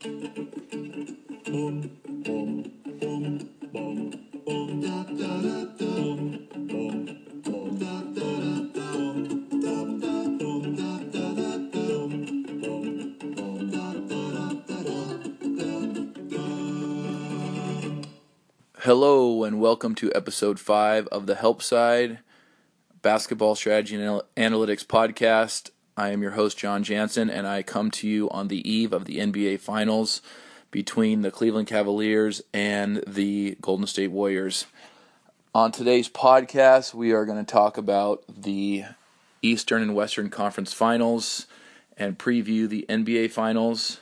Hello, and welcome to episode 5 of the Help Side Basketball Strategy and Analytics Podcast. I am your host, John Jansen, and I come to you on the eve of the NBA Finals between the Cleveland Cavaliers and the Golden State Warriors. On today's podcast, we are going to talk about the Eastern and Western Conference Finals and preview the NBA Finals.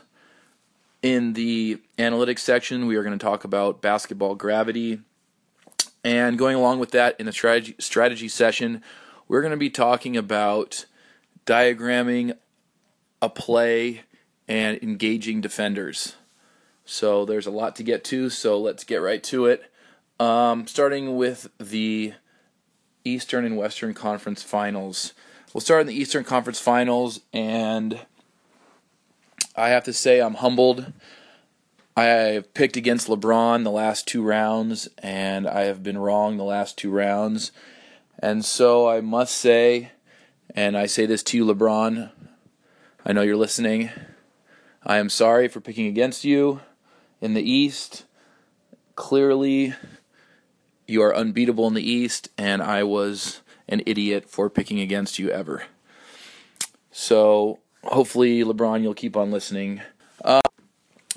In the analytics section, we are going to talk about basketball gravity. And going along with that, in the strategy, session, we're going to be talking about diagramming a play and engaging defenders. So there's a lot to get to, so let's get right to it. Um, starting with the Eastern and Western Conference Finals. We'll start in the Eastern Conference Finals, and I have to say I'm humbled. I have picked against LeBron the last two rounds, and I have been wrong the last two rounds. And so I must say, and I say this to you, LeBron, I know you're listening. I am sorry for picking against you in the East. Clearly, you are unbeatable in the East, and I was an idiot for picking against you ever. So hopefully, LeBron, you'll keep on listening. Uh,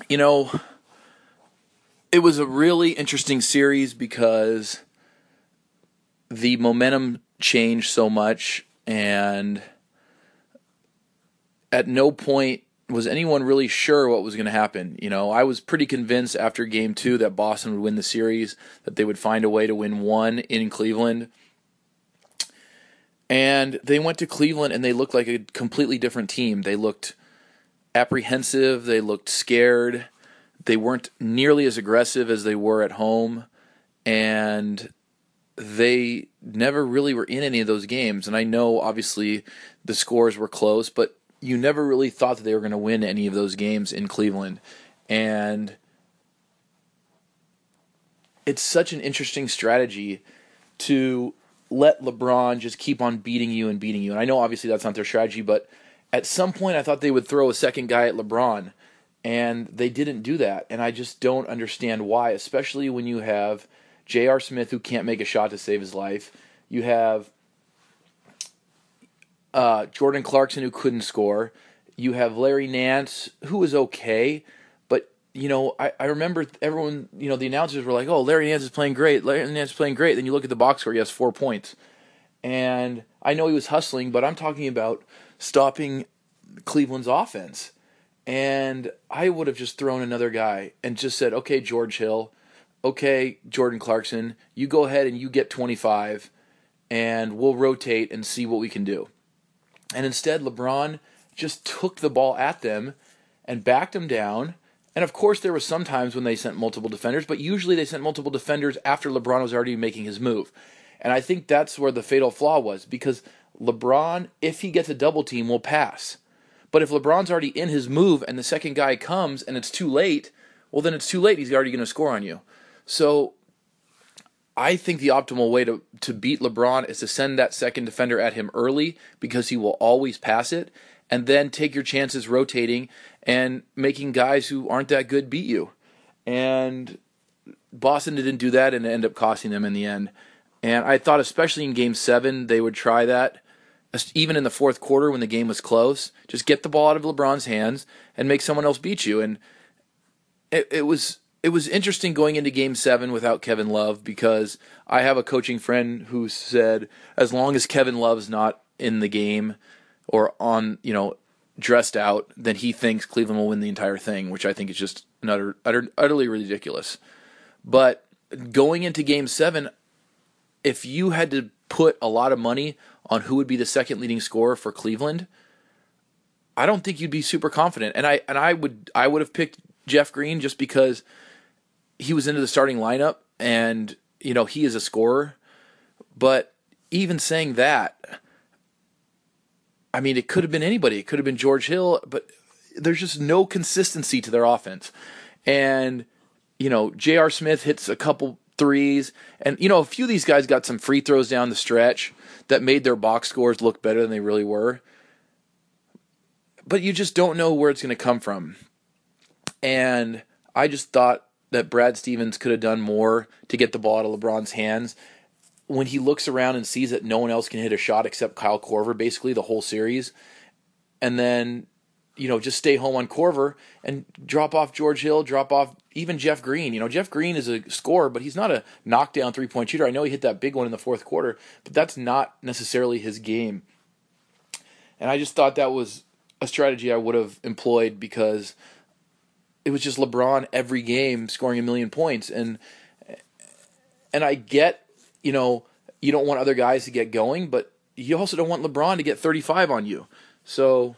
you know, it was a really interesting series because the momentum changed so much, and at no point was anyone really sure what was going to happen. You know, I was pretty convinced after game two that Boston would win the series, that they would find a way to win one in Cleveland. And they went to Cleveland and they looked like a completely different team. They looked apprehensive, they looked scared, they weren't nearly as aggressive as they were at home, and they never really were in any of those games. And I know obviously the scores were close, but you never really thought that they were going to win any of those games in Cleveland. And it's such an interesting strategy to let LeBron just keep on beating you and beating you. And I know obviously that's not their strategy, but at some point I thought they would throw a second guy at LeBron, and they didn't do that. And I just don't understand why, especially when you have J.R. Smith who can't make a shot to save his life. You have uh, Jordan Clarkson who couldn't score. You have Larry Nance who was okay, but you know I, I remember everyone you know the announcers were like, "Oh, Larry Nance is playing great. Larry Nance is playing great." Then you look at the box score, he has four points, and I know he was hustling, but I'm talking about stopping Cleveland's offense. And I would have just thrown another guy and just said, "Okay, George Hill, okay, Jordan Clarkson, you go ahead and you get 25, and we'll rotate and see what we can do." And instead, LeBron just took the ball at them and backed them down. And of course, there were some times when they sent multiple defenders, but usually they sent multiple defenders after LeBron was already making his move. And I think that's where the fatal flaw was because LeBron, if he gets a double team, will pass. But if LeBron's already in his move and the second guy comes and it's too late, well, then it's too late. He's already going to score on you. So I think the optimal way to, to beat LeBron is to send that second defender at him early because he will always pass it, and then take your chances rotating and making guys who aren't that good beat you. And Boston didn't do that and it ended up costing them in the end. And I thought, especially in game seven, they would try that. Even in the fourth quarter when the game was close, just get the ball out of LeBron's hands and make someone else beat you. And it, it was it was interesting going into game seven without Kevin Love because I have a coaching friend who said as long as Kevin Love's not in the game or on, you know, dressed out, then he thinks Cleveland will win the entire thing, which I think is just utter, utter, utterly ridiculous. But going into game seven, if you had to put a lot of money on who would be the second leading scorer for Cleveland, I don't think you'd be super confident. And I and I would I would have picked Jeff Green just because he was into the starting lineup and you know he is a scorer but even saying that i mean it could have been anybody it could have been george hill but there's just no consistency to their offense. And, you know, J.R. Smith hits a couple threes. And, you know, a few of these guys got some free throws down the stretch that made their box scores look better than they really were. But you just don't know where it's going to come from. And I just thought that Brad Stevens could have done more to get the ball out of LeBron's hands. When he looks around and sees that no one else can hit a shot except Kyle Korver, basically the whole series, and then you know, just stay home on Korver and drop off George Hill, drop off even Jeff Green. You know, Jeff Green is a scorer, but he's not a knockdown three point shooter. I know he hit that big one in the fourth quarter, but that's not necessarily his game. And I just thought that was a strategy I would have employed because it was just LeBron every game scoring a million points and and I get, you know, you don't want other guys to get going, but you also don't want LeBron to get 35 on you. So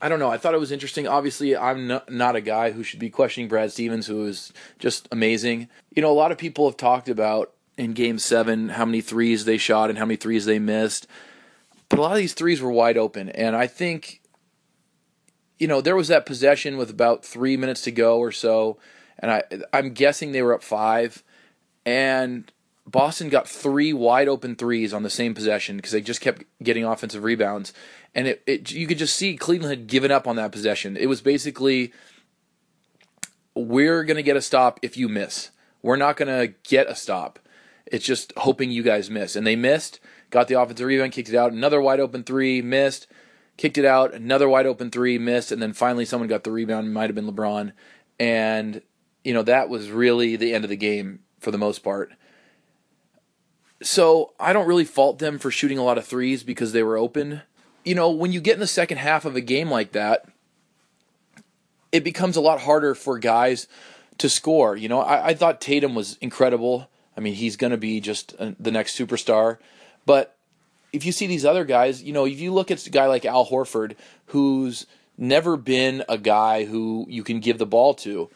I don't know. I thought it was interesting. Obviously, I'm not, not a guy who should be questioning Brad Stevens, who is just amazing. You know, a lot of people have talked about in game seven how many threes they shot and how many threes they missed. But a lot of these threes were wide open. And I think, you know, there was that possession with about three minutes to go or so. And I, I'm guessing they were up five. And Boston got three wide open threes on the same possession because they just kept getting offensive rebounds and it, it you could just see Cleveland had given up on that possession. It was basically we're to get a stop if you miss. We're not to get a stop. It's just hoping you guys miss. And they missed, got the offensive rebound, kicked it out. Another wide open three, missed, kicked it out. Another wide open three, missed. And then finally someone got the rebound. Might have been LeBron. And, you know, that was really the end of the game for the most part. So I don't really fault them for shooting a lot of threes because they were open you know, when you get in the second half of a game like that, it becomes a lot harder for guys to score. You know, I, I thought Tatum was incredible. I mean, he's going to be just a, the next superstar. But if you see these other guys, you know, if you look at a guy like Al Horford, who's never been a guy who you can give the ball to,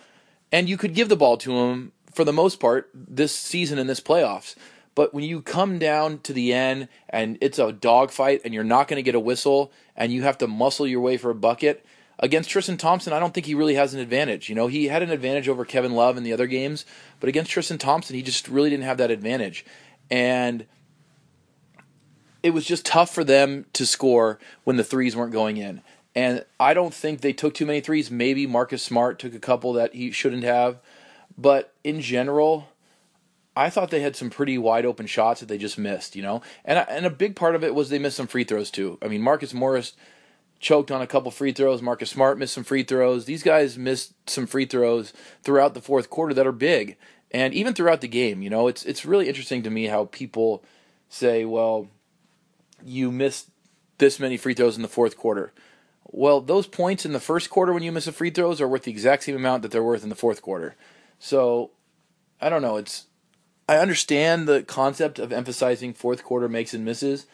and you could give the ball to him for the most part this season in this playoffs. But when you come down to the end and it's a dogfight and you're not going to get a whistle and you have to muscle your way for a bucket against Tristan Thompson, I don't think he really has an advantage. You know, he had an advantage over Kevin Love in the other games, but against Tristan Thompson, he just really didn't have that advantage. And it was just tough for them to score when the threes weren't going in. And I don't think they took too many threes. Maybe Marcus Smart took a couple that he shouldn't have. But in general, I thought they had some pretty wide open shots that they just missed, you know, and and a big part of it was they missed some free throws too. I mean, Marcus Morris choked on a couple free throws. Marcus Smart missed some free throws. These guys missed some free throws throughout the fourth quarter that are big, and even throughout the game. You know, it's it's really interesting to me how people say, "Well, you missed this many free throws in the fourth quarter." Well, those points in the first quarter when you miss the free throws are worth the exact same amount that they're worth in the fourth quarter. So, I don't know. It's I understand the concept of emphasizing fourth quarter makes and misses,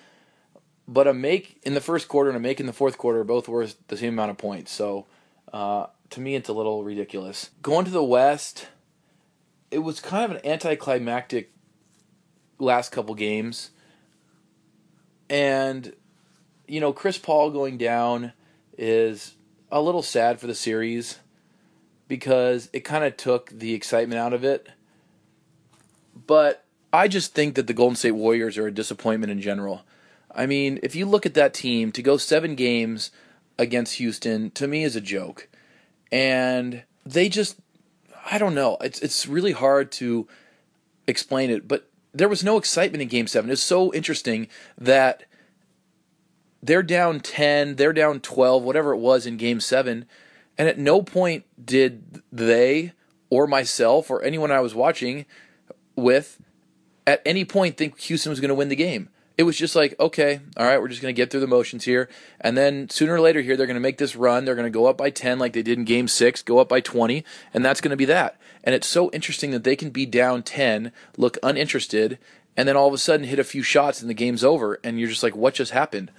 but a make in the first quarter and a make in the fourth quarter are both worth the same amount of points. So uh, to me, it's a little ridiculous. Going to the West, it was kind of an anticlimactic last couple games. And, you know, Chris Paul going down is a little sad for the series because it kind of took the excitement out of it but I just think that the Golden State Warriors are a disappointment in general. I mean, if you look at that team, to go seven games against Houston, to me is a joke. And they just, I don't know. It's it's really hard to explain it, but there was no excitement in Game Seven. It's so interesting that they're down ten, they're down twelve, whatever it was in Game Seven, and at no point did they or myself or anyone I was watching with at any point think Houston was going to win the game. It was just like, okay, all right, we're just going to get through the motions here. And then sooner or later here, they're going to make this run. They're going to go up by 10 like they did in game six, go up by 20, and that's going to be that. And it's so interesting that they can be down 10, look uninterested, and then all of a sudden hit a few shots and the game's over. And you're just like, what just happened?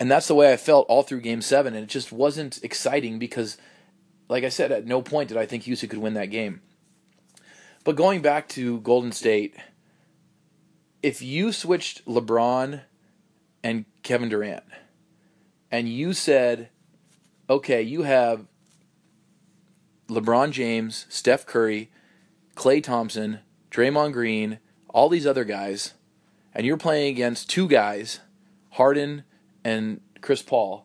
And that's the way I felt all through game seven. And it just wasn't exciting because, like I said, at no point did I think Houston could win that game. But going back to Golden State, if you switched LeBron and Kevin Durant and you said okay, you have LeBron James, Steph Curry, Klay Thompson, Draymond Green, all these other guys, and you're playing against two guys, Harden and Chris Paul,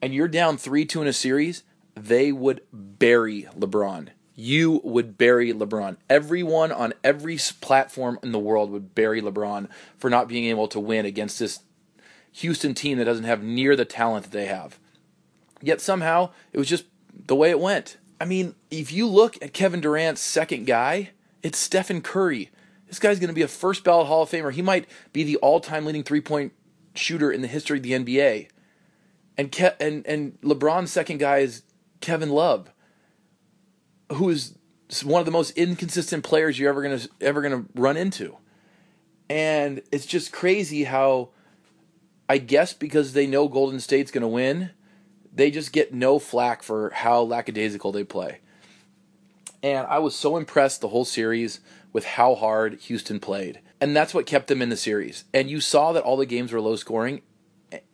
and you're down 3 2 in a series, they would bury LeBron. You would bury LeBron. Everyone on every platform in the world would bury LeBron for not being able to win against this Houston team that doesn't have near the talent that they have. Yet somehow it was just the way it went. I mean, if you look at Kevin Durant's second guy, it's Stephen Curry. This guy's going to be a first ballot Hall of Famer. He might be the all time leading three point shooter in the history of the NBA. And Ke- and and LeBron's second guy is Kevin Love, who is one of the most inconsistent players you're ever gonna ever gonna run into. And it's just crazy how I guess because they know Golden State's gonna win, they just get no flack for how lackadaisical they play. And I was so impressed the whole series with how hard Houston played. And that's what kept them in the series. And you saw that all the games were low scoring.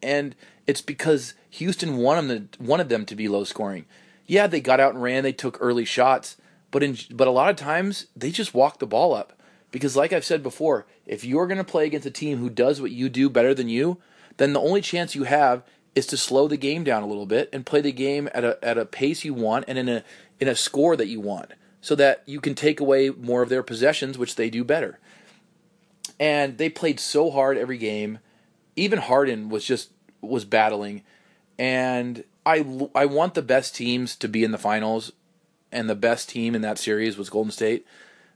And it's because Houston wanted them, wanted them to be low scoring. Yeah, they got out and ran, they took early shots, but in but a lot of times they just walked the ball up. Because like I've said before, if you're going to play against a team who does what you do better than you, then the only chance you have is to slow the game down a little bit and play the game at a at a pace you want and in a in a score that you want so that you can take away more of their possessions which they do better. And they played so hard every game. Even Harden was just was battling and I I want the best teams to be in the finals and the best team in that series was Golden State.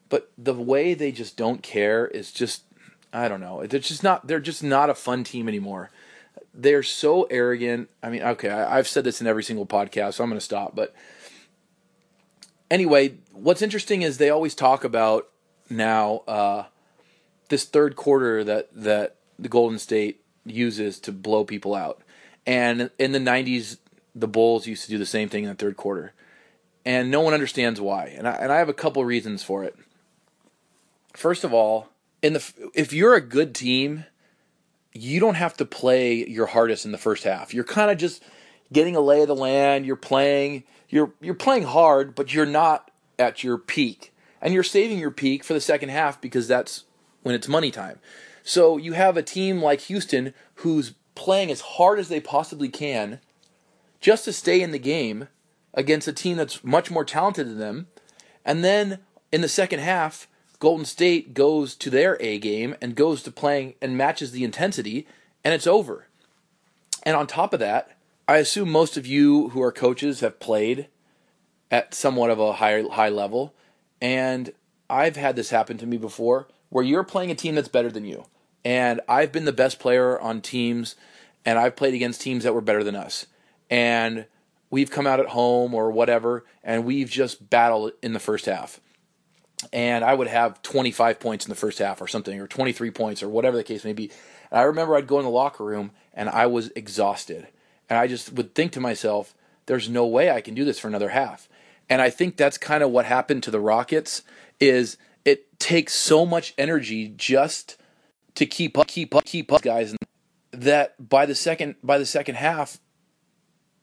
But the way they just don't care is just I don't know. They're just not they're just not a fun team anymore. They're so arrogant. I mean, okay, I, have said this in every single podcast, so I'm going to stop. But anyway, what's interesting is they always talk about now uh, this third quarter that that the Golden State uses to blow people out. And in the 90s, the Bulls used to do the same thing in the third quarter. And no one understands why. And I, and I have a couple reasons for it. First of all, in the if you're a good team, you don't have to play your hardest in the first half. You're kind of just getting a lay of the land. You're playing you're you're playing hard, but you're not at your peak. And you're saving your peak for the second half because that's when it's money time. So you have a team like Houston who's playing as hard as they possibly can just to stay in the game against a team that's much more talented than them. And then in the second half, Golden State goes to their A game and goes to playing and matches the intensity, and it's over. And on top of that, I assume most of you who are coaches have played at somewhat of a high high level, and I've had this happen to me before where you're playing a team that's better than you. And I've been the best player on teams and I've played against teams that were better than us. And we've come out at home or whatever and we've just battled in the first half. And I would have 25 points in the first half or something or 23 points or whatever the case may be. And I remember I'd go in the locker room and I was exhausted. And I just would think to myself, there's no way I can do this for another half. And I think that's kind of what happened to the Rockets is it takes so much energy just to keep up, keep up, keep up guys that by the second by the second half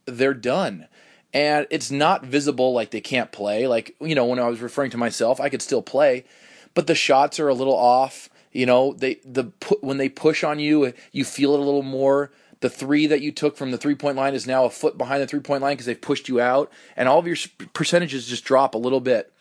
they're done. And it's not visible like they can't play. Like, you know, when I was referring to myself, I could still play, but the shots are a little off. You know, they the when they push on you, you feel it a little more the three that you took from the three point line is now a foot behind the three point line because they've pushed you out, and all of your percentages just drop a little bit,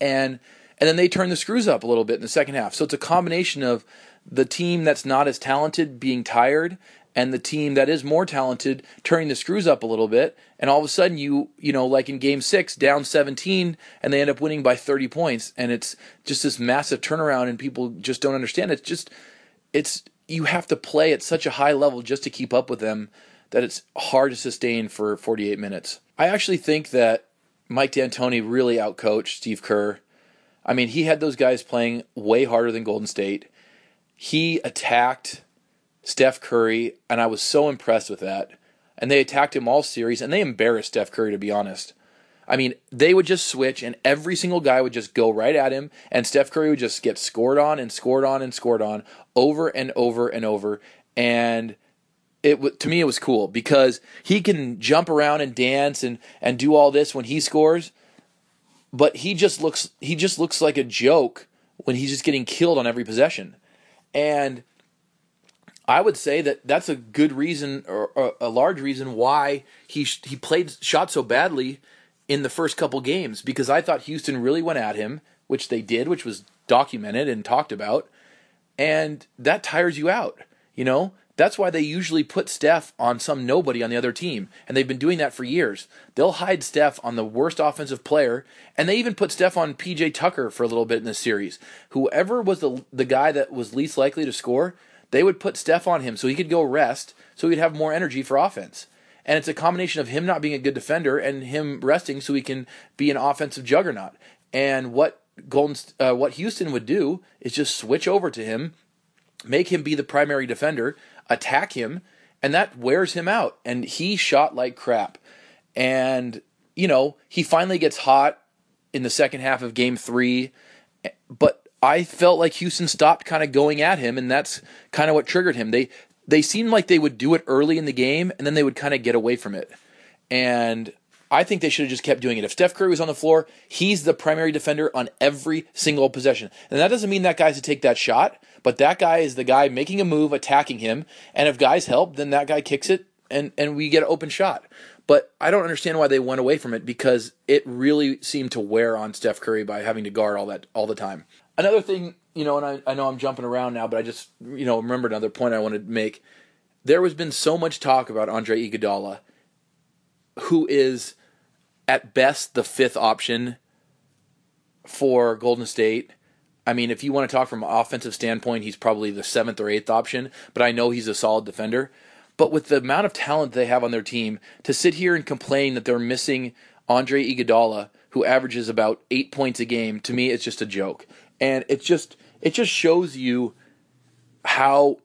and and then they turn the screws up a little bit in the second half. So it's a combination of the team that's not as talented being tired and the team that is more talented turning the screws up a little bit and all of a sudden you you know like in game 6 down 17 and they end up winning by 30 points and it's just this massive turnaround and people just don't understand it's just it's you have to play at such a high level just to keep up with them that it's hard to sustain for 48 minutes. I actually think that Mike D'Antoni really outcoached Steve Kerr. I mean, he had those guys playing way harder than Golden State. He attacked Steph Curry, and I was so impressed with that. And they attacked him all series, and they embarrassed Steph Curry, to be honest. I mean, they would just switch, and every single guy would just go right at him, and Steph Curry would just get scored on and scored on and scored on over and over and over. And it to me it was cool because he can jump around and dance and and do all this when he scores, but he just looks he just looks like a joke when he's just getting killed on every possession, and I would say that that's a good reason or, a large reason why he he played shot so badly in the first couple games because I thought Houston really went at him, which they did, which was documented and talked about, and that tires you out. You know, that's why they usually put Steph on some nobody on the other team, and they've been doing that for years. They'll hide Steph on the worst offensive player, and they even put Steph on PJ Tucker for a little bit in this series. Whoever was the the guy that was least likely to score, they would put Steph on him so he could go rest, so he'd have more energy for offense. And it's a combination of him not being a good defender and him resting so he can be an offensive juggernaut. And what Golden, uh, what Houston would do is just switch over to him, make him be the primary defender, attack him, and that wears him out. And he shot like crap. And you know he finally gets hot in the second half of Game Three, but I felt like Houston stopped kind of going at him, and that's kind of what triggered him. They they seemed like they would do it early in the game, and then they would kind of get away from it. And I think they should have just kept doing it. If Steph Curry was on the floor, he's the primary defender on every single possession. And that doesn't mean that guy's to take that shot, but that guy is the guy making a move, attacking him. And if guys help, then that guy kicks it and, and we get an open shot. But I don't understand why they went away from it because it really seemed to wear on Steph Curry by having to guard all that all the time. Another thing, you know, and I, I know I'm jumping around now, but I just, you know, remember another point I wanted to make. There has been so much talk about Andre Iguodala, who is at best the fifth option for Golden State. I mean, if you want to talk from an offensive standpoint, he's probably the seventh or eighth option, but I know he's a solid defender. But with the amount of talent they have on their team, to sit here and complain that they're missing Andre Iguodala, who averages about eight points a game, to me, it's just a joke and it just it just shows you how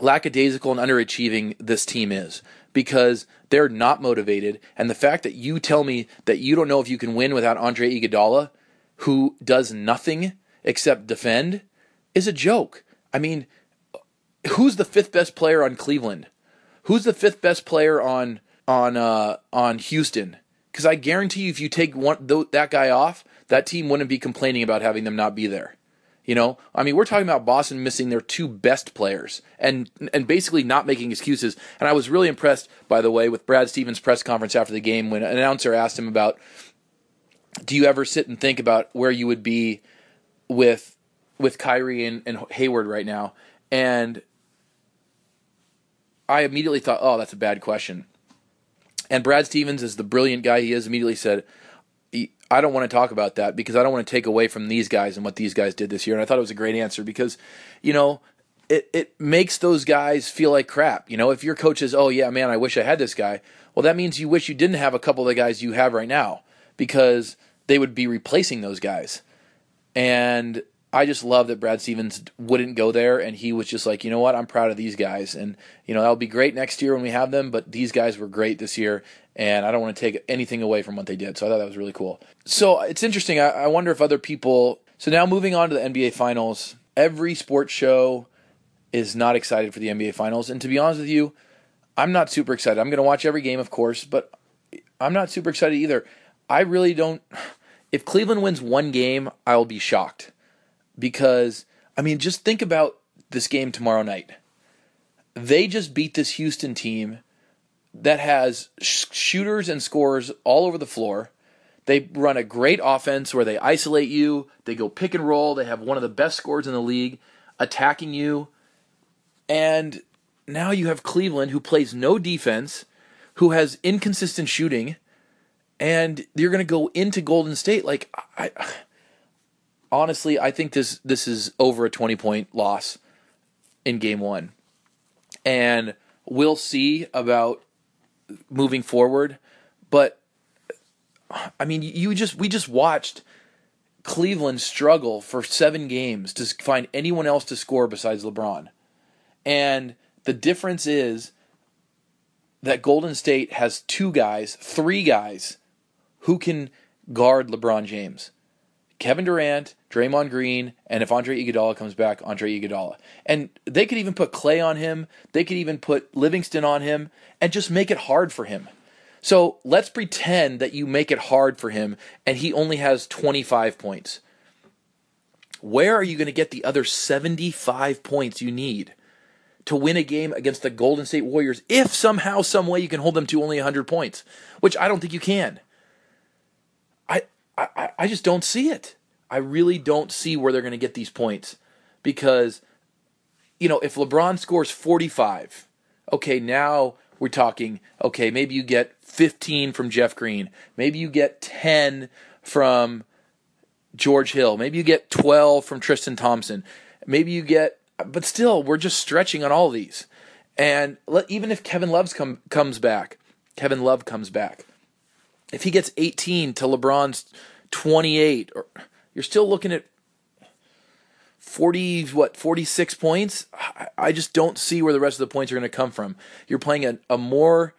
lackadaisical and underachieving this team is because they're not motivated and the fact that you tell me that you don't know if you can win without Andre Iguodala who does nothing except defend is a joke. I mean, who's the fifth best player on Cleveland? Who's the fifth best player on on uh, on Houston? Because I guarantee you, if you take one th- that guy off, that team wouldn't be complaining about having them not be there. You know, I mean, we're talking about Boston missing their two best players and and basically not making excuses. And I was really impressed, by the way, with Brad Stevens' press conference after the game when an announcer asked him about, "Do you ever sit and think about where you would be with with Kyrie and, and Hayward right now?" And I immediately thought, "Oh, that's a bad question." And Brad Stevens, as the brilliant guy he is, immediately said, I don't want to talk about that because I don't want to take away from these guys and what these guys did this year. And I thought it was a great answer because, you know, it, it makes those guys feel like crap. You know, if your coach says, oh, yeah, man, I wish I had this guy, well, that means you wish you didn't have a couple of the guys you have right now because they would be replacing those guys. And I just love that Brad Stevens wouldn't go there and he was just like, you know what, I'm proud of these guys. And, you know, that'll be great next year when we have them, but these guys were great this year and I don't want to take anything away from what they did. So I thought that was really cool. So it's interesting. I, I wonder if other people. So now moving on to the NBA Finals, every sports show is not excited for the NBA Finals. And to be honest with you, I'm not super excited. I'm going to watch every game, of course, but I'm not super excited either. I really don't. If Cleveland wins one game, I will be shocked because, I mean, just think about this game tomorrow night. They just beat this Houston team that has sh- shooters and scorers all over the floor. They run a great offense where they isolate you, they go pick and roll, they have one of the best scores in the league attacking you. And now you have Cleveland who plays no defense, who has inconsistent shooting, and you're going to go into Golden State like I, I honestly, I think this this is over a 20 point loss in game 1. And we'll see about moving forward. But I mean, you just we just watched Cleveland struggle for seven games to find anyone else to score besides LeBron, and the difference is that Golden State has two guys, three guys who can guard LeBron James. Kevin Durant, Draymond Green, and if Andre Iguodala comes back, Andre Iguodala. And they could even put Klay on him. They could even put Livingston on him and just make it hard for him. So let's pretend that you make it hard for him and he only has 25 points. Where are you going to get the other 75 points you need to win a game against the Golden State Warriors if somehow, some way you can hold them to only 100 points, which I don't think you can. I, I, I just don't see it. I really don't see where they're going to get these points because, you know, if LeBron scores 45, okay, now we're talking, okay, maybe you get 15 from Jeff Green. Maybe you get 10 from George Hill. Maybe you get 12 from Tristan Thompson. Maybe you get, but still, we're just stretching on all these. And let, even if Kevin Love's come, comes back, Kevin Love comes back, if he gets 18 to LeBron's 28, or you're still looking at 40 what 46 points? I just don't see where the rest of the points are going to come from. You're playing a, a more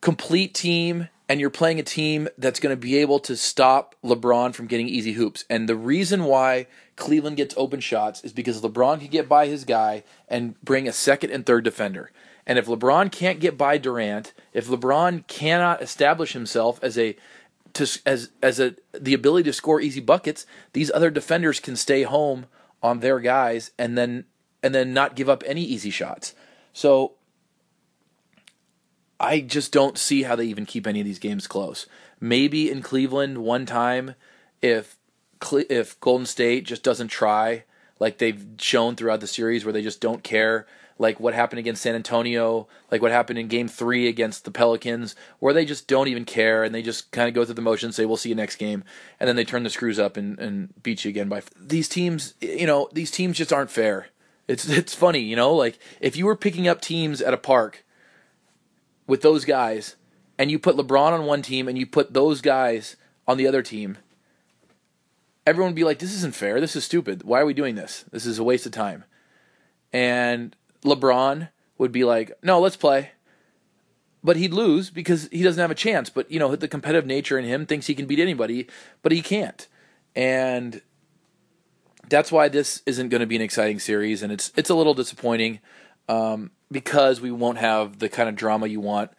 complete team and you're playing a team that's going to be able to stop lebron from getting easy hoops. And the reason why cleveland gets open shots is because lebron can get by his guy and bring a second and third defender. And if lebron can't get by durant if lebron cannot establish himself as a to as as a the ability to score easy buckets, these other defenders can stay home on their guys and then and then not give up any easy shots. So I just don't see how they even keep any of these games close. Maybe in Cleveland one time if if Golden State just doesn't try like they've shown throughout the series where they just don't care like what happened against San Antonio, like what happened in game three against the Pelicans, where they just don't even care and they just kind of go through the motions, say, we'll see you next game. And then they turn the screws up and, and beat you again by. These teams, you know, these teams just aren't fair. It's, it's funny, you know, like if you were picking up teams at a park with those guys and you put LeBron on one team and you put those guys on the other team, everyone would be like, this isn't fair. This is stupid. Why are we doing this? This is a waste of time. And LeBron would be like, "No, let's play." But he'd lose because he doesn't have a chance. But you know, the competitive nature in him thinks he can beat anybody, but he can't. And that's why this isn't going to be an exciting series, and it's it's a little disappointing um, because we won't have the kind of drama you want.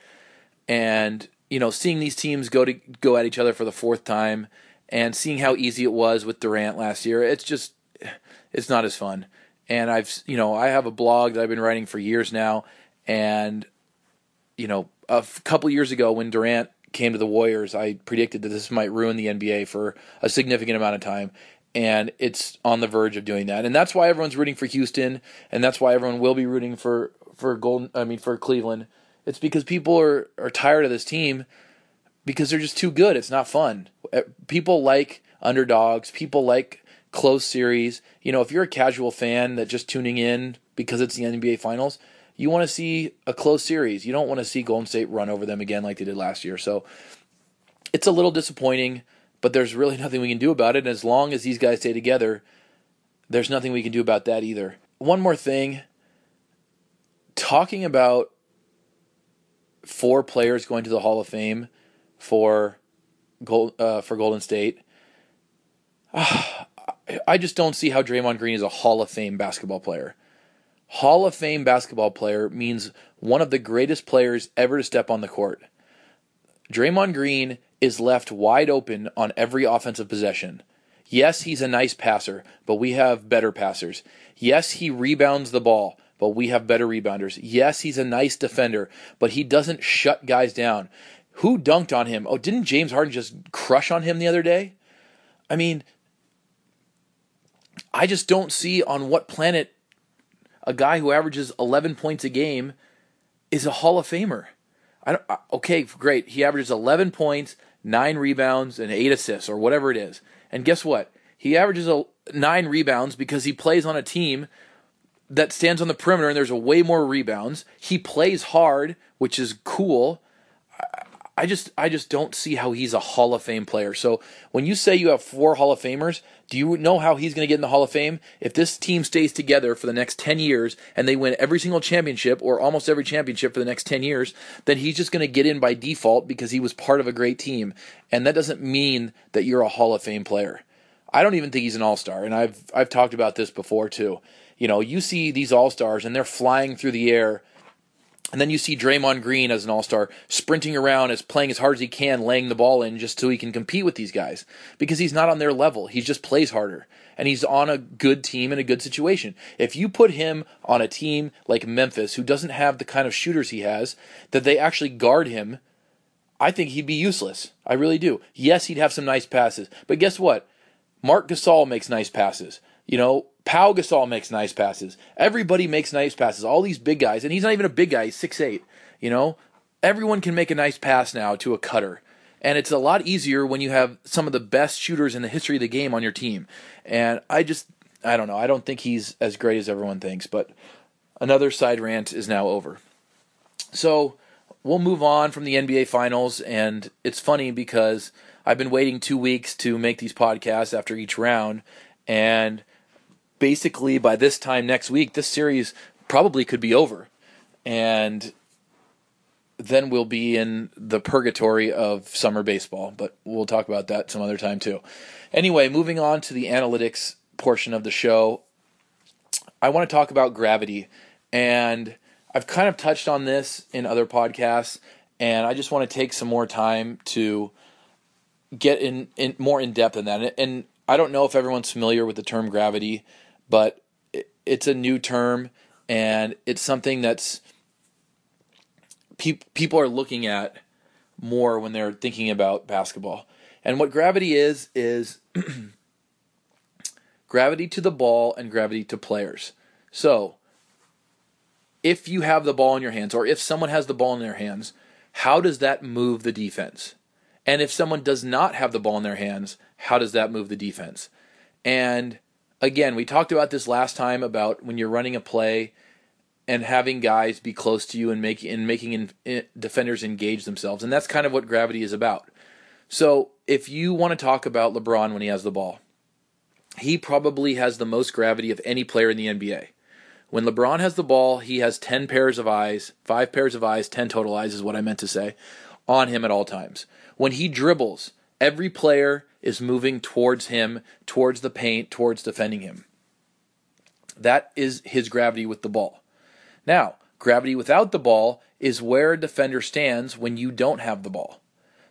And you know, seeing these teams go to go at each other for the fourth time, and seeing how easy it was with Durant last year, it's just it's not as fun and I've you know I have a blog that I've been writing for years now, and you know a f- couple years ago when Durant came to the Warriors, I predicted that this might ruin the NBA for a significant amount of time, and it's on the verge of doing that, and that's why everyone's rooting for Houston, and that's why everyone will be rooting for for Golden. I mean for Cleveland. It's because people are are tired of this team because they're just too good. It's not fun. People like underdogs. People like close series. You know, if you're a casual fan that just tuning in because it's the NBA Finals, you want to see a close series. You don't want to see Golden State run over them again like they did last year. So it's a little disappointing, but there's really nothing we can do about it. And as long as these guys stay together, there's nothing we can do about that either. One more thing talking about four players going to the Hall of Fame for Gold, uh, for Golden State. I just don't see how Draymond Green is a Hall of Fame basketball player. Hall of Fame basketball player means one of the greatest players ever to step on the court. Draymond Green is left wide open on every offensive possession. Yes, he's a nice passer, but we have better passers. Yes, he rebounds the ball, but we have better rebounders. Yes, he's a nice defender, but he doesn't shut guys down. Who dunked on him? Oh, didn't James Harden just crush on him the other day? I mean, I just don't see on what planet a guy who averages 11 points a game is a Hall of Famer. I don't, okay, great. He averages 11 points, nine rebounds, and eight assists, or whatever it is. And guess what? He averages a, nine rebounds because he plays on a team that stands on the perimeter and there's a way more rebounds. He plays hard, which is cool. I just I just don't see how he's a Hall of Fame player. So when you say you have four Hall of Famers, do you know how he's going to get in the Hall of Fame? If this team stays together for the next 10 years and they win every single championship or almost every championship for the next 10 years, then he's just going to get in by default because he was part of a great team. And that doesn't mean that you're a Hall of Fame player. I don't even think he's an all star, and I've I've talked about this before too. You know, you see these all stars and they're flying through the air, and then you see Draymond Green as an all star sprinting around, as playing as hard as he can, laying the ball in just so he can compete with these guys because he's not on their level. He just plays harder and he's on a good team in a good situation. If you put him on a team like Memphis, who doesn't have the kind of shooters he has, that they actually guard him, I think he'd be useless. I really do. Yes, he'd have some nice passes, but guess what? Marc Gasol makes nice passes. You know, Pau Gasol makes nice passes. Everybody makes nice passes. All these big guys, and he's not even a big guy. He's six eight. You know, everyone can make a nice pass now to a cutter, and it's a lot easier when you have some of the best shooters in the history of the game on your team. And I just, I don't know. I don't think he's as great as everyone thinks. But another side rant is now over. So we'll move on from the NBA Finals, and it's funny because I've been waiting two weeks to make these podcasts after each round, and basically by this time next week, this series probably could be over, and then we'll be in the purgatory of summer baseball. But we'll talk about that some other time too. Anyway, moving on to the analytics portion of the show, I want to talk about gravity, and I've kind of touched on this in other podcasts, and I just want to take some more time to get in, in more in depth in that. And I don't know if everyone's familiar with the term gravity, but it's a new term and it's something that's pe- people are looking at more when they're thinking about basketball. And what gravity is is gravity to the ball and gravity to players. So, if you have the ball in your hands or if someone has the ball in their hands, how does that move the defense? And if someone does not have the ball in their hands, how does that move the defense? And again, we talked about this last time about when you're running a play and having guys be close to you and making and making in, in, defenders engage themselves, and that's kind of what gravity is about. So, if you want to talk about LeBron when he has the ball, he probably has the most gravity of any player in the NBA. When LeBron has the ball, he has 10 pairs of eyes, 5 pairs of eyes, 10 total eyes is what I meant to say, on him at all times. When he dribbles, every player is moving towards him, towards the paint, towards defending him. That is his gravity with the ball. Now, gravity without the ball is where a defender stands when you don't have the ball.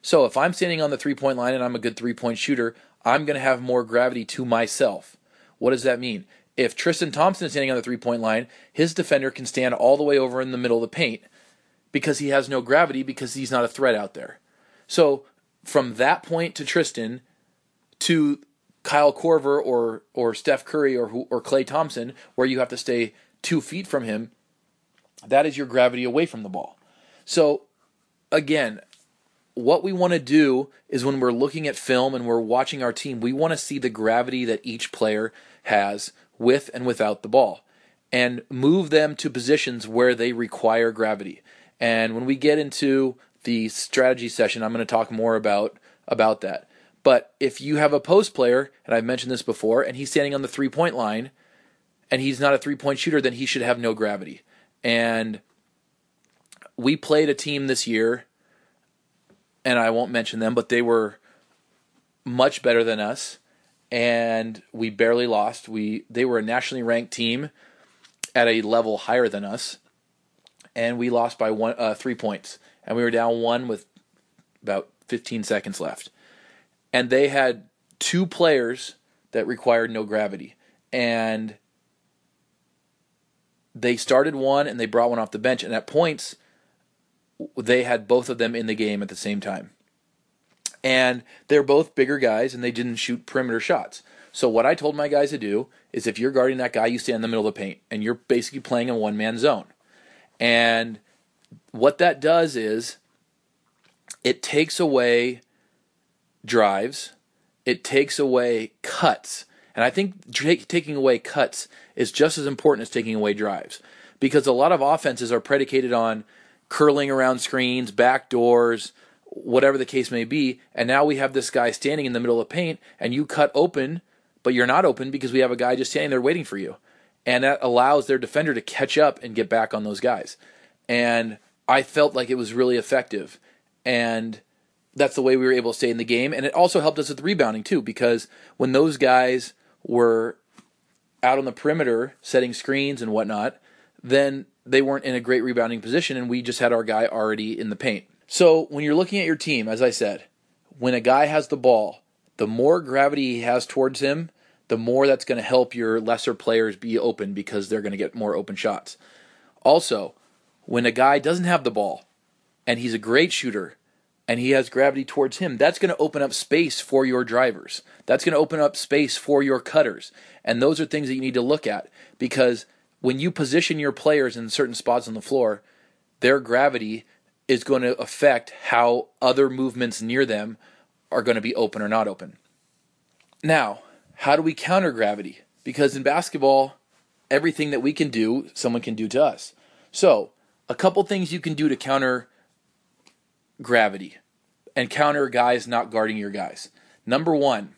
So if I'm standing on the three point line and I'm a good three point shooter, I'm going to have more gravity to myself. What does that mean? If Tristan Thompson is standing on the three point line, his defender can stand all the way over in the middle of the paint because he has no gravity because he's not a threat out there. So from that point to Tristan to Kyle Korver or or Steph Curry or or Klay Thompson, where you have to stay two feet from him, that is your gravity away from the ball. So again, what we want to do is when we're looking at film and we're watching our team, we want to see the gravity that each player has with and without the ball and move them to positions where they require gravity. And when we get into the strategy session, I'm going to talk more about about that. But if you have a post player, and I've mentioned this before, and he's standing on the three point line, and he's not a three point shooter, then he should have no gravity. And we played a team this year, and I won't mention them, but they were much better than us, and we barely lost. We they were a nationally ranked team at a level higher than us, and we lost by one uh, three points and we were down one with about 15 seconds left. And they had two players that required no gravity. And they started one and they brought one off the bench. And at points, they had both of them in the game at the same time. And they're both bigger guys and they didn't shoot perimeter shots. So, what I told my guys to do is if you're guarding that guy, you stand in the middle of the paint and you're basically playing a one man zone. And what that does is it takes away drives, it takes away cuts. And I think taking away cuts is just as important as taking away drives because a lot of offenses are predicated on curling around screens, back doors, whatever the case may be. And now we have this guy standing in the middle of paint and you cut open, but you're not open because we have a guy just standing there waiting for you. And that allows their defender to catch up and get back on those guys. And I felt like it was really effective. And that's the way we were able to stay in the game. And it also helped us with rebounding too, because when those guys were out on the perimeter setting screens and whatnot, then they weren't in a great rebounding position, and we just had our guy already in the paint. So when you're looking at your team, as I said, when a guy has the ball, the more gravity he has towards him, the more that's going to help your lesser players be open because they're going to get more open shots. Also, when a guy doesn't have the ball and he's a great shooter and he has gravity towards him, that's going to open up space for your drivers. That's going to open up space for your cutters. And those are things that you need to look at because when you position your players in certain spots on the floor, their gravity is going to affect how other movements near them are going to be open or not open. Now, how do we counter gravity? Because in basketball, everything that we can do, someone can do to us. So, a couple things you can do to counter gravity and counter guys not guarding your guys. Number one,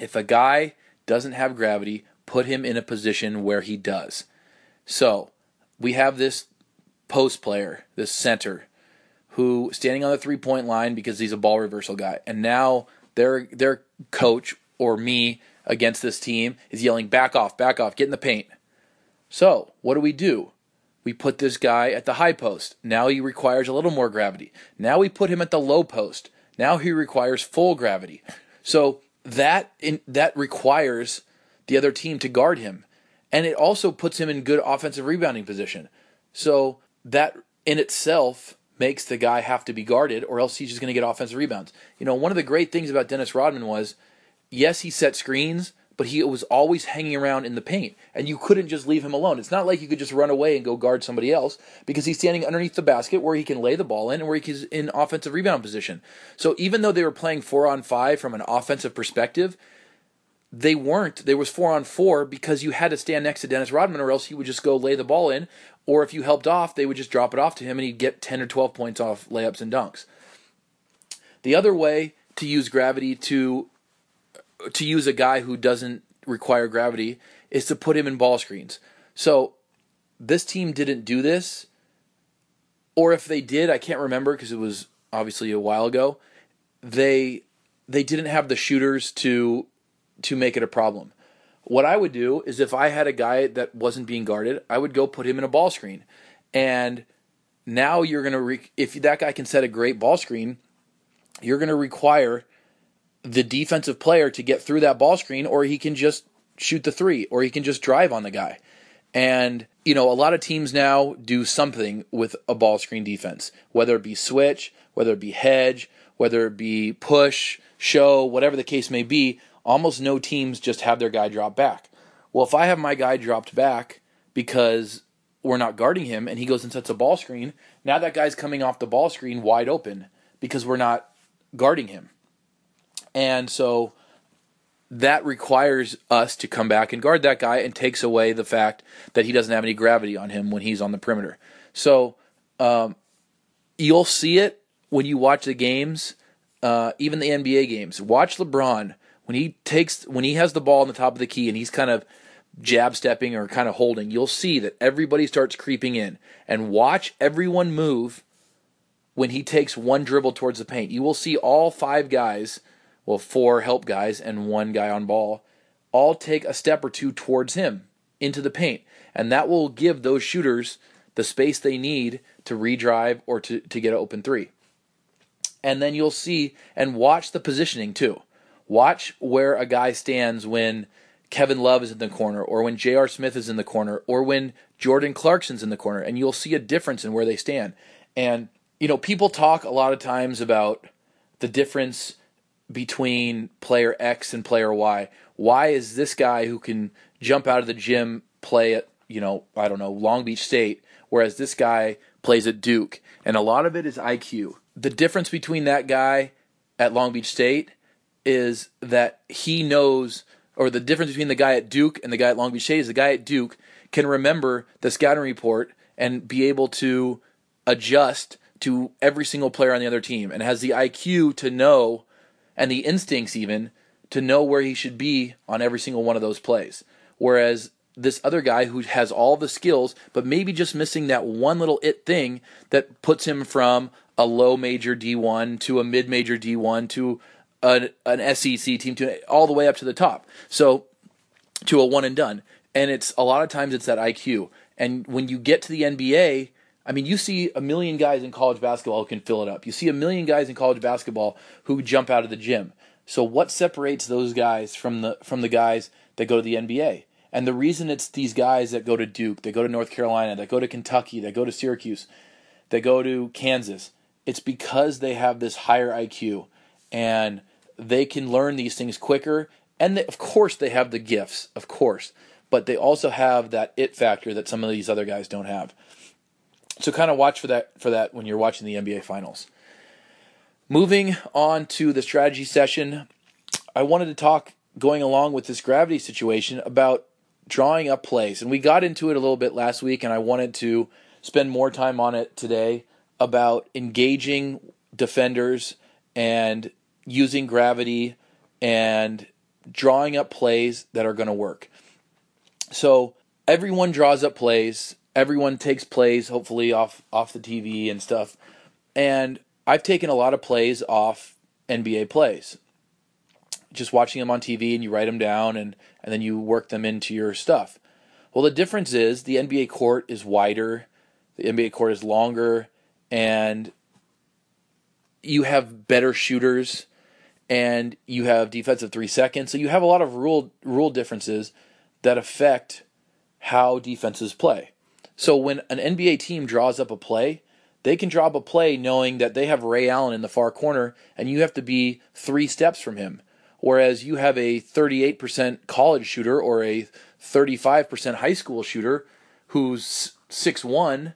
if a guy doesn't have gravity, put him in a position where he does. So, we have this post player, this center, who standing on the three point line because he's a ball reversal guy. And now their their coach or me against this team is yelling, back off, back off, get in the paint. So, what do we do? We put this guy at the high post. Now he requires a little more gravity. Now we put him at the low post. Now he requires full gravity. So that in, that requires the other team to guard him, and it also puts him in good offensive rebounding position. So that in itself makes the guy have to be guarded, or else he's just going to get offensive rebounds. You know, one of the great things about Dennis Rodman was, yes, he set screens, but he was always hanging around in the paint, and you couldn't just leave him alone. It's not like you could just run away and go guard somebody else because he's standing underneath the basket where he can lay the ball in and where he's in offensive rebound position. So even though they were playing four on five from an offensive perspective, they weren't. There was four on four because you had to stand next to Dennis Rodman, or else he would just go lay the ball in. Or if you helped off, they would just drop it off to him, and he'd get ten or twelve points off layups and dunks. The other way to use gravity to to use a guy who doesn't require gravity is to put him in ball screens. So this team didn't do this, or if they did, I can't remember because it was obviously a while ago. They they didn't have the shooters to to make it a problem. What I would do is if I had a guy that wasn't being guarded, I would go put him in a ball screen. And now you're to re- if that guy can set a great ball screen, you're to require the defensive player to get through that ball screen, or he can just shoot the three, or he can just drive on the guy. And, you know, a lot of teams now do something with a ball screen defense, whether it be switch, whether it be hedge, whether it be push, show, whatever the case may be. Almost no teams just have their guy drop back. Well, if I have my guy dropped back because we're not guarding him and he goes and sets a ball screen, now that guy's coming off the ball screen wide open because we're not guarding him. And so that requires us to come back and guard that guy and takes away the fact that he doesn't have any gravity on him when he's on the perimeter. So um, you'll see it when you watch the games, uh, even the NBA games. Watch LeBron when he takes when he has the ball on the top of the key and he's kind of jab stepping or kind of holding. You'll see that everybody starts creeping in and watch everyone move when he takes one dribble towards the paint. You will see all five guys well, four help guys and one guy on ball, all take a step or two towards him into the paint. And that will give those shooters the space they need to redrive or to, to get an open three. And then you'll see and watch the positioning too. Watch where a guy stands when Kevin Love is in the corner, or when J.R. Smith is in the corner, or when Jordan Clarkson's in the corner, and you'll see a difference in where they stand. And, you know, people talk a lot of times about the difference between player X and player Y. Why is this guy who can jump out of the gym play at, you know, I don't know, Long Beach State, whereas this guy plays at Duke? And a lot of it is IQ. The difference between that guy at Long Beach State is that he knows, or the difference between the guy at Duke and the guy at Long Beach State is the guy at Duke can remember the scouting report and be able to adjust to every single player on the other team and has the IQ to know and the instincts even to know where he should be on every single one of those plays. Whereas this other guy who has all the skills, but maybe just missing that one little it thing that puts him from a low major D1 to a mid major D1 to an, an SEC team to all the way up to the top. So to a one and done. And it's a lot of times it's that IQ. And when you get to the NBA, I mean, you see a million guys in college basketball who can fill it up. You see a million guys in college basketball who jump out of the gym. So what separates those guys from the from the guys that go to the NBA? And the reason it's these guys that go to Duke, that go to North Carolina, that go to Kentucky, that go to Syracuse, that go to Kansas, it's because they have this higher IQ and they can learn these things quicker. And they, of course, they have the gifts, of course, but they also have that it factor that some of these other guys don't have. So kind of watch for that for that when you're watching the NBA finals. Moving on to the strategy session, I wanted to talk going along with this gravity situation about drawing up plays. And we got into it a little bit last week, and I wanted to spend more time on it today about engaging defenders and using gravity and drawing up plays that are going to work. So everyone draws up plays, everyone takes plays hopefully off off the TV and stuff. And I've taken a lot of plays off NBA plays just watching them on TV and you write them down and, and then you work them into your stuff. Well, the difference is the NBA court is wider, the NBA court is longer, and you have better shooters and you have defensive three seconds. So you have a lot of rule rule differences that affect how defenses play. So when an NBA team draws up a play, they can draw up a play knowing that they have Ray Allen in the far corner and you have to be three steps from him. Whereas you have a 38% college shooter or a 35% high school shooter who's six one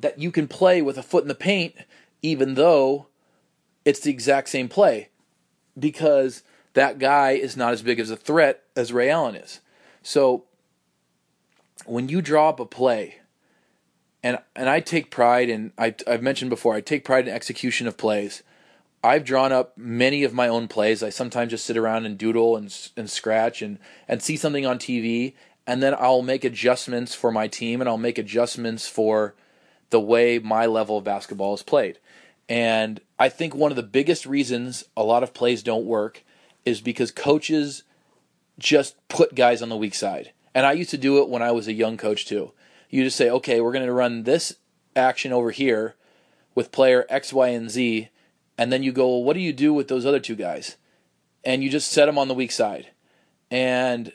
that you can play with a foot in the paint even though it's the exact same play because that guy is not as big as a threat as Ray Allen is. So when you draw up a play, and and I take pride in I, I've mentioned before I take pride in execution of plays. I've drawn up many of my own plays. I sometimes just sit around and doodle and and scratch and and see something on TV, and then I'll make adjustments for my team and I'll make adjustments for the way my level of basketball is played. And I think one of the biggest reasons a lot of plays don't work is because coaches just put guys on the weak side. And I used to do it when I was a young coach too. You just say, okay, we're going to run this action over here with player X, Y, and Z and then you go, well, what do you do with those other two guys? And you just set them on the weak side. And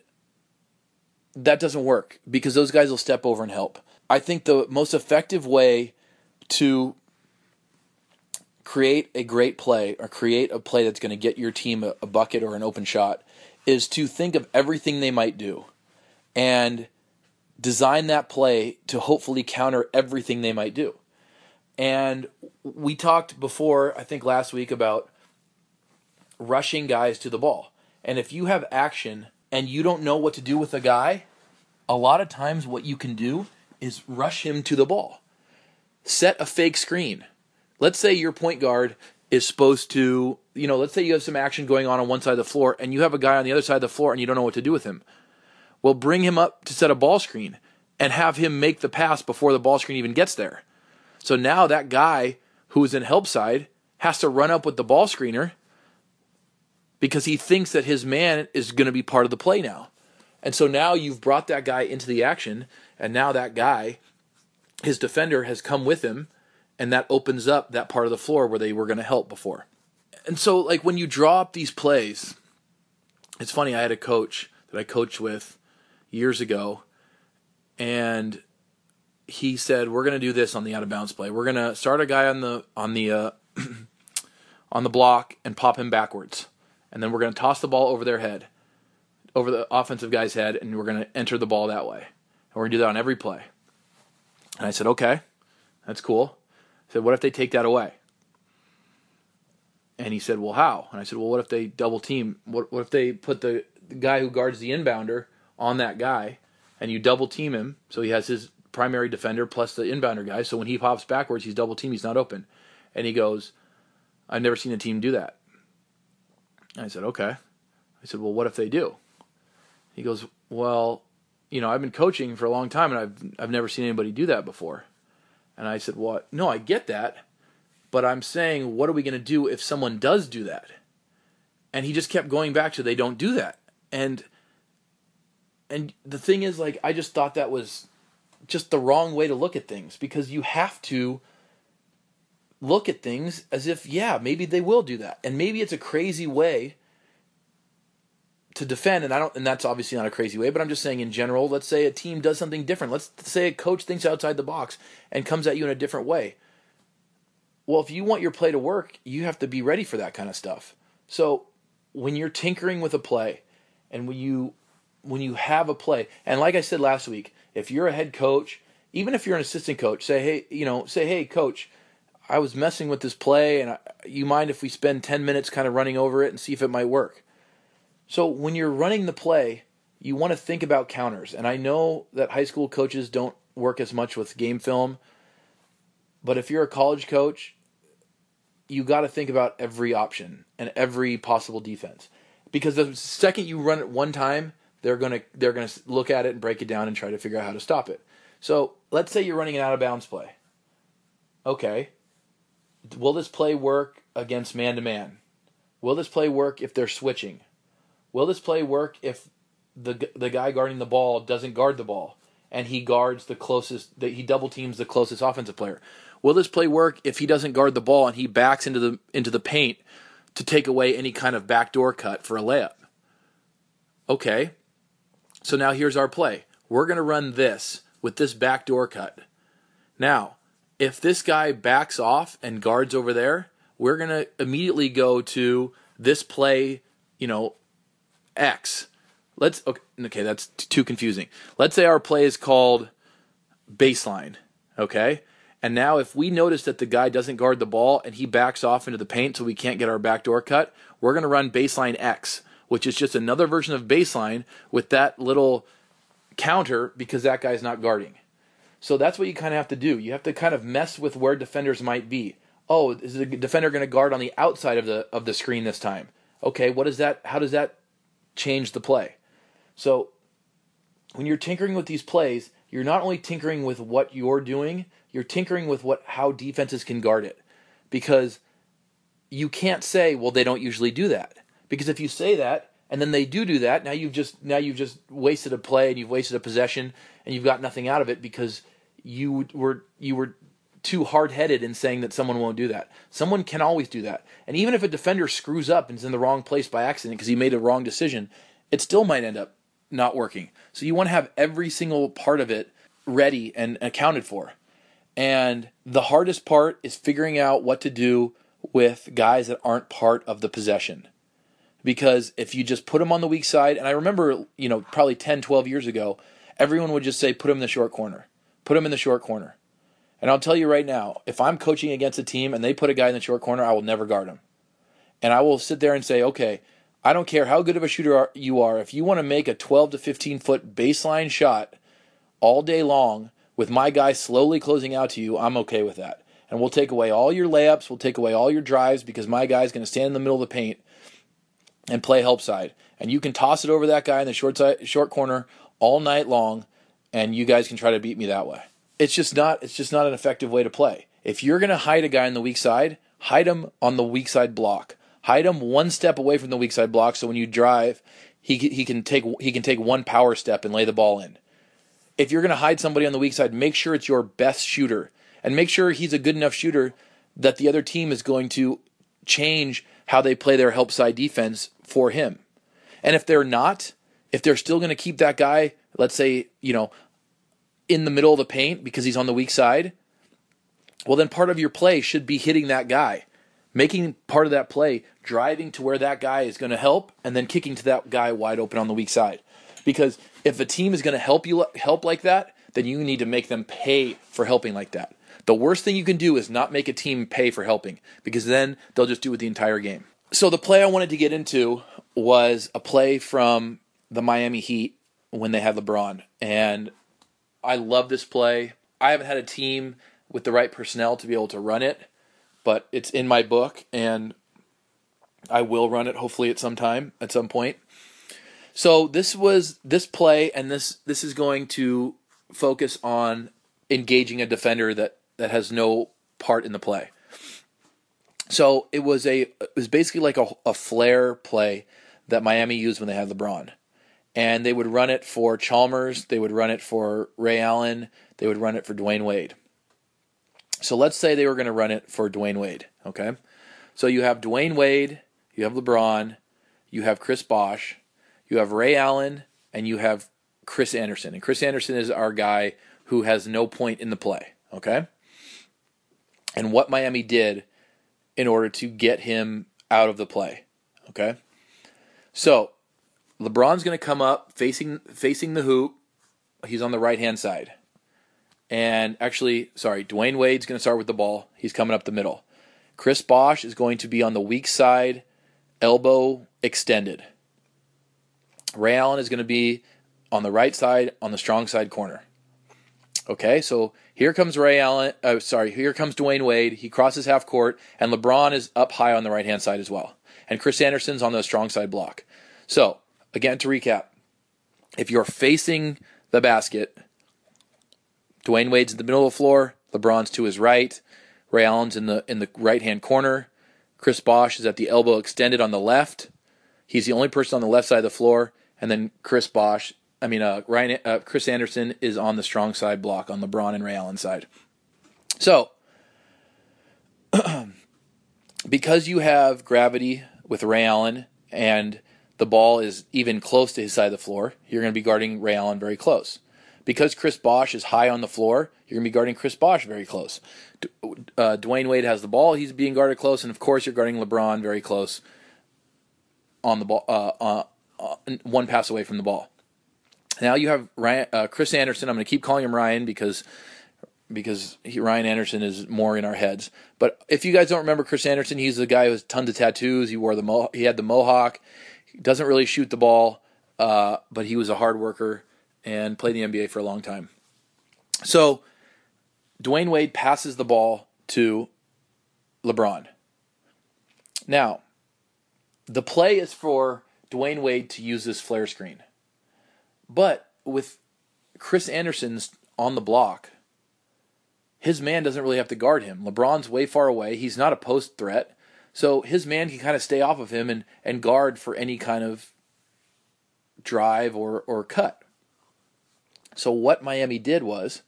that doesn't work because those guys will step over and help. I think the most effective way to create a great play or create a play that's going to get your team a, a, bucket or an open shot is to think of everything they might do and design that play to hopefully counter everything they might do. And we talked before, I think last week, about rushing guys to the ball. And if you have action and you don't know what to do with a guy, a lot of times what you can do is rush him to the ball. Set a fake screen. Let's say your point guard is supposed to, you know, let's say you have some action going on on one side of the floor and you have a guy on the other side of the floor and you don't know what to do with him. Well, bring him up to set a ball screen and have him make the pass before the ball screen even gets there. So now that guy who's in help side has to run up with the ball screener because he thinks that his man is going to be part of the play now. And so now you've brought that guy into the action, and now that guy, his defender, has come with him, and that opens up that part of the floor where they were going to help before. And so, like, when you draw up these plays, it's funny, I had a coach that I coached with years ago, and he said we're going to do this on the out of bounds play. We're going to start a guy on the on the uh, on the block and pop him backwards, and then we're going to toss the ball over their head, over the offensive guy's head, and we're going to enter the ball that way. And we're going to do that on every play. And I said, okay, that's cool. I said, what if they take that away? And he said, well, how? And I said, well, what if they double team? What what if they put the, the guy who guards the inbounder on that guy, and you double team him so he has his primary defender plus the inbounder guy. So when he pops backwards, he's double team. He's not open. And he goes, I've never seen a team do that. And I said, okay. I said, well, what if they do? He goes, well, you know, I've been coaching for a long time and I've I've never seen anybody do that before. And I said, well, no, I get that, But I'm saying, what are we going to do if someone does do that? And he just kept going back to they don't do that. And and the thing is like I just thought that was just the wrong way to look at things because you have to look at things as if yeah, maybe they will do that. And maybe it's a crazy way to defend and I don't and that's obviously not a crazy way, but I'm just saying in general, let's say a team does something different. Let's say a coach thinks outside the box and comes at you in a different way. Well, if you want your play to work, you have to be ready for that kind of stuff. So, when you're tinkering with a play and when you when you have a play, and like I said last week, if you're a head coach, even if you're an assistant coach, say, hey, you know, say, hey, coach, I was messing with this play, and I, you mind if we spend 10 minutes kind of running over it and see if it might work? So when you're running the play, you want to think about counters. And I know that high school coaches don't work as much with game film, but if you're a college coach, you got to think about every option and every possible defense. Because the second you run it one time, they're going to they're going to look at it and break it down and try to figure out how to stop it. So, let's say you're running an out of bounds play. Okay. Will this play work against man to man? Will this play work if they're switching? Will this play work if the the guy guarding the ball doesn't guard the ball and he guards the closest that he double teams the closest offensive player? Will this play work if he doesn't guard the ball and he backs into the into the paint to take away any kind of backdoor cut for a layup? Okay. So now here's our play. We're going to run this with this backdoor cut. Now, if this guy backs off and guards over there, we're going to immediately go to this play, you know, X. Let's okay, okay that's t- too confusing. Let's say our play is called baseline, okay? And now if we notice that the guy doesn't guard the ball and he backs off into the paint so we can't get our backdoor cut, we're going to run baseline X, which is just another version of baseline with that little counter because that guy's not guarding. So that's what you kind of have to do. You have to kind of mess with where defenders might be. Oh, is the defender going to guard on the outside of the of the screen this time? Okay, what is that? How does that change the play. So when you're tinkering with these plays, you're not only tinkering with what you're doing, you're tinkering with what how defenses can guard it. Because you can't say, well, they don't usually do that. Because if you say that and then they do do that, now you've just now you've just wasted a play and you've wasted a possession and you've got nothing out of it because you were you were too hard headed in saying that someone won't do that. Someone can always do that. And even if a defender screws up and is in the wrong place by accident because he made a wrong decision, it still might end up not working. So you want to have every single part of it ready and accounted for. And the hardest part is figuring out what to do with guys that aren't part of the possession. Because if you just put them on the weak side, and I remember, you know, probably 10, 12 years ago, everyone would just say, put him in the short corner. Put him in the short corner. And I'll tell you right now, if I'm coaching against a team and they put a guy in the short corner, I will never guard him. And I will sit there and say, okay, I don't care how good of a shooter you are. If you want to make a 12 to 15 foot baseline shot all day long with my guy slowly closing out to you, I'm okay with that. And we'll take away all your layups, we'll take away all your drives because my guy's going to stand in the middle of the paint and play help side. And you can toss it over that guy in the short side, short corner all night long, and you guys can try to beat me that way it's just not it's just not an effective way to play. If you're going to hide a guy on the weak side, hide him on the weak side block. Hide him one step away from the weak side block so when you drive, he he can take he can take one power step and lay the ball in. If you're going to hide somebody on the weak side, make sure it's your best shooter and make sure he's a good enough shooter that the other team is going to change how they play their help side defense for him. And if they're not, if they're still going to keep that guy, let's say, you know, in the middle of the paint because he's on the weak side, well, then part of your play should be hitting that guy, making part of that play driving to where that guy is going to help, and then kicking to that guy wide open on the weak side. Because if a team is going to help you help like that, then you need to make them pay for helping like that. The worst thing you can do is not make a team pay for helping because then they'll just do it the entire game. So the play I wanted to get into was a play from the Miami Heat when they had LeBron. And I love this play. I haven't had a team with the right personnel to be able to run it, but it's in my book and I will run it hopefully at some time at some point. So this was this play and this this is going to focus on engaging a defender that that has no part in the play. So it was a it was basically like a, a flare play that Miami used when they had LeBron. And they would run it for Chalmers, they would run it for Ray Allen, they would run it for Dwyane Wade. So let's say they were going to run it for Dwyane Wade, okay? So you have Dwyane Wade, you have LeBron, you have Chris Bosh, you have Ray Allen, and you have Chris Andersen. And Chris Andersen is our guy who has no point in the play, okay? And what Miami did in order to get him out of the play, okay? So LeBron's going to come up facing facing the hoop. He's on the right hand side. And actually, sorry, Dwyane Wade's going to start with the ball. He's coming up the middle. Chris Bosh is going to be on the weak side, elbow extended. Ray Allen is going to be on the right side, on the strong side corner. Okay, so here comes Ray Allen. Uh, sorry, here comes Dwyane Wade. He crosses half court, and LeBron is up high on the right hand side as well. And Chris Andersen's on the strong side block. So, again, to recap, if you're facing the basket, Dwyane Wade's in the middle of the floor, LeBron's to his right, Ray Allen's in the in the right hand corner, Chris Bosh is at the elbow extended on the left. He's the only person on the left side of the floor, and then Chris Bosh, I mean uh, Ryan, uh, Chris Andersen is on the strong side block on LeBron and Ray Allen side. So, because you have gravity with Ray Allen and the ball is even close to his side of the floor, you're going to be guarding Ray Allen very close. Because Chris Bosh is high on the floor, you're going to be guarding Chris Bosh very close. Uh, Dwyane Wade has the ball, he's being guarded close, and of course, you're guarding LeBron very close on the ball, uh, uh, uh one pass away from the ball. Now you have Ryan, uh, Chris Andersen. I'm going to keep calling him Ryan because because he, Ryan Anderson is more in our heads. But if you guys don't remember Chris Andersen, he's the guy who has tons of tattoos. He wore the mo- he had the mohawk. He doesn't really shoot the ball, uh, but he was a hard worker and played in the NBA for a long time. So Dwyane Wade passes the ball to LeBron. Now, the play is for Dwyane Wade to use this flare screen. But with Chris Andersen's on the block, his man doesn't really have to guard him. LeBron's way far away. He's not a post threat. So his man can kind of stay off of him and, and guard for any kind of drive or, or cut. So what Miami did was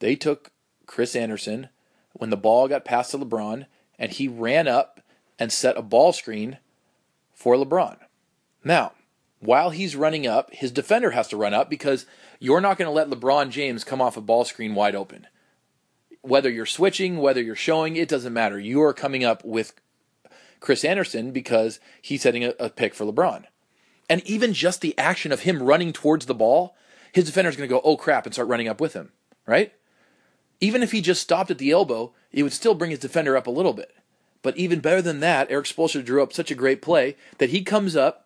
they took Chris Andersen when the ball got passed to LeBron and he ran up and set a ball screen for LeBron. Now, while he's running up, his defender has to run up because you're not going to let LeBron James come off a ball screen wide open. Whether you're switching, whether you're showing, it doesn't matter. You are coming up with Chris Andersen because he's setting a, a pick for LeBron. And even just the action of him running towards the ball his defender is going to go, oh crap, and start running up with him, right? Even if he just stopped at the elbow, it would still bring his defender up a little bit. But even better than that, Erik Spoelstra drew up such a great play that he comes up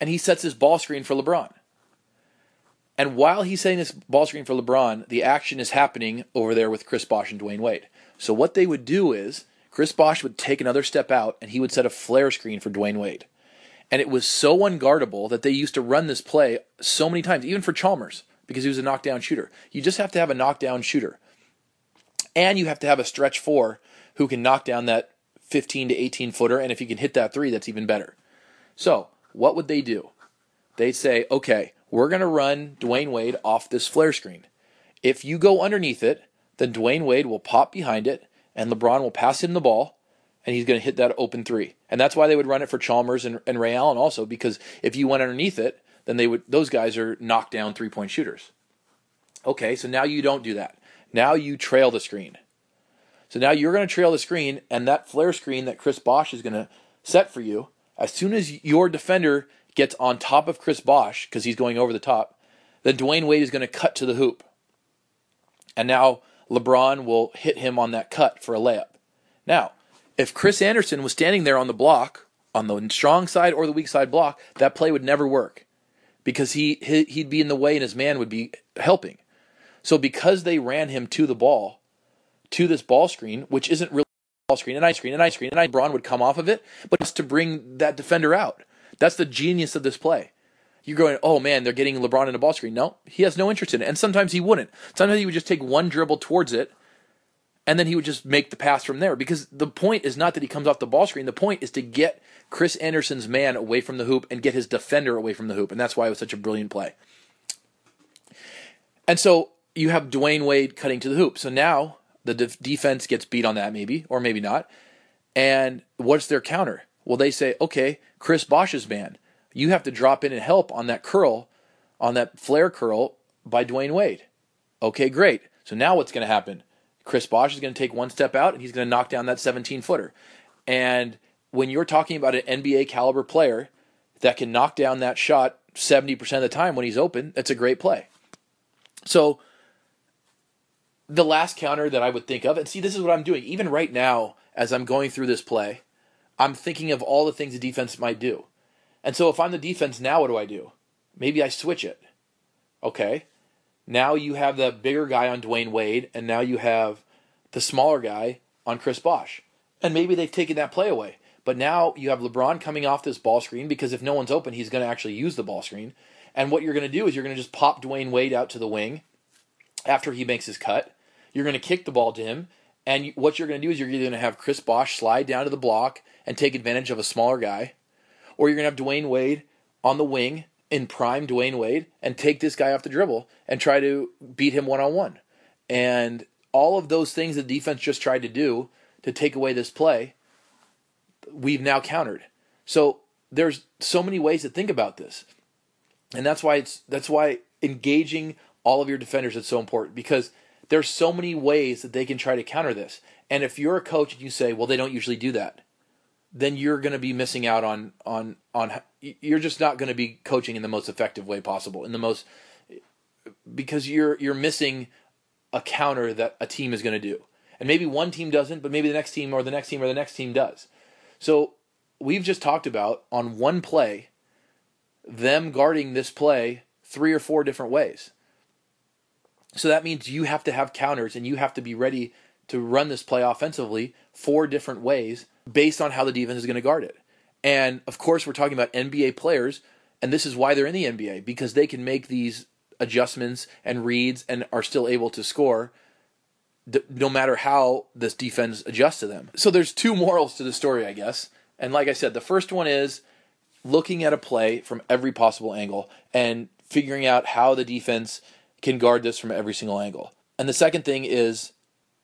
and he sets his ball screen for LeBron. And while he's setting this ball screen for LeBron, the action is happening over there with Chris Bosh and Dwyane Wade. So what they would do is Chris Bosh would take another step out and he would set a flare screen for Dwyane Wade. And it was so unguardable that they used to run this play so many times, even for Chalmers, because he was a knockdown shooter. You just have to have a knockdown shooter. And you have to have a stretch four who can knock down that 15 to 18 footer. And if you can hit that three, that's even better. So, what would they do? They'd say, okay, we're going to run Dwyane Wade off this flare screen. If you go underneath it, then Dwyane Wade will pop behind it, and LeBron will pass him the ball, and he's going to hit that open three. And that's why they would run it for Chalmers and, and Ray Allen also, because if you went underneath it, then they would those guys are knockdown three point shooters. Okay, so now you don't do that. Now you trail the screen. So now you're going to trail the screen, and that flare screen that Chris Bosh is going to set for you, as soon as your defender gets on top of Chris Bosh, because he's going over the top, then Dwyane Wade is going to cut to the hoop. And now LeBron will hit him on that cut for a layup. Now, if Chris Andersen was standing there on the block, on the strong side or the weak side block, that play would never work because he he'd be in the way and his man would be helping. So because they ran him to the ball, to this ball screen, which isn't really ball screen, and ice screen, and ice screen, and LeBron would come off of it, but just to bring that defender out. That's the genius of this play. You're going, oh man, they're getting LeBron in a ball screen. No, he has no interest in it. And sometimes he wouldn't. Sometimes he would just take one dribble towards it and then he would just make the pass from there because the point is not that he comes off the ball screen. The point is to get Chris Andersen's man away from the hoop and get his defender away from the hoop, and that's why it was such a brilliant play. And so you have Dwyane Wade cutting to the hoop. So now the def- defense gets beat on that, maybe, or maybe not. And what's their counter? Well, they say, okay, Chris Bosh's man. You have to drop in and help on that curl, on that flare curl by Dwyane Wade. Okay, great. So now what's going to happen? Chris Bosh is going to take one step out and he's going to knock down that 17 footer. And when you're talking about an NBA caliber player that can knock down that shot 70% of the time when he's open, that's a great play. So the last counter that I would think of, and see, this is what I'm doing. Even right now, as I'm going through this play, I'm thinking of all the things the defense might do. And so if I'm the defense now, what do I do? Maybe I switch it. Okay. Now you have the bigger guy on Dwyane Wade, and now you have the smaller guy on Chris Bosh. And maybe they've taken that play away. But now you have LeBron coming off this ball screen because if no one's open, he's going to actually use the ball screen. And what you're going to do is you're going to just pop Dwyane Wade out to the wing after he makes his cut. You're going to kick the ball to him. And what you're going to do is you're either going to have Chris Bosh slide down to the block and take advantage of a smaller guy, or you're going to have Dwyane Wade on the wing in prime Dwyane Wade and take this guy off the dribble and try to beat him one on one. And all of those things the defense just tried to do to take away this play, we've now countered. So there's so many ways to think about this. And that's why it's that's why engaging all of your defenders is so important because there's so many ways that they can try to counter this. And if you're a coach and you say, "Well, they don't usually do that," then you're going to be missing out on on on you're just not going to be coaching in the most effective way possible in the most because you're you're missing a counter that a team is going to do. And maybe one team doesn't but maybe the next team or the next team or the next team does. So we've just talked about on one play them guarding this play three or four different ways so that means you have to have counters and you have to be ready to run this play offensively four different ways based on how the defense is going to guard it. And of course, we're talking about NBA players, and this is why they're in the NBA because they can make these adjustments and reads and are still able to score no matter how this defense adjusts to them. So there's two morals to the story, I guess. And like I said, the first one is looking at a play from every possible angle and figuring out how the defense can guard this from every single angle. And the second thing is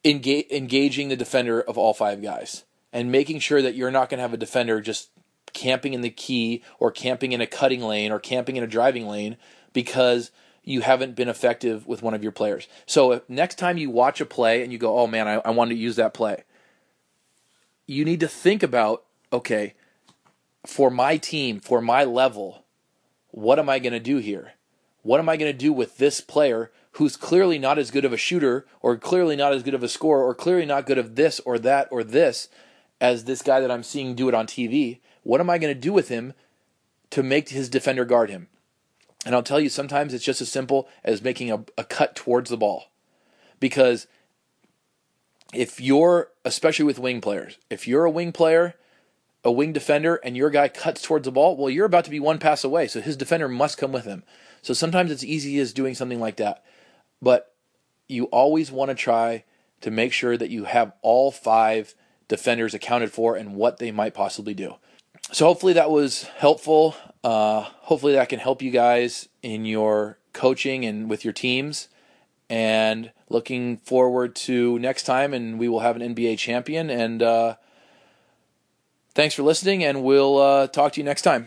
engaging the defender of all five guys and making sure that you're not going to have a defender just camping in the key or camping in a cutting lane or camping in a driving lane because you haven't been effective with one of your players. So next time you watch a play and you go, oh man, I, I wanted to use that play, you need to think about, okay, for my team, for my level, what am I going to do here? What am I going to do with this player who's clearly not as good of a shooter or clearly not as good of a scorer or clearly not good of this or that or this as this guy that I'm seeing do it on TV. What am I going to do with him to make his defender guard him? And I'll tell you, sometimes it's just as simple as making a, a cut towards the ball. Because if you're, especially with wing players, if you're a wing player, a wing defender, and your guy cuts towards the ball, well, you're about to be one pass away. So his defender must come with him. So sometimes it's easy as doing something like that. But you always want to try to make sure that you have all five defenders accounted for and what they might possibly do. So hopefully that was helpful. Uh, hopefully that can help you guys in your coaching and with your teams. And looking forward to next time, and we will have an NBA champion. And uh, thanks for listening, and we'll uh, talk to you next time.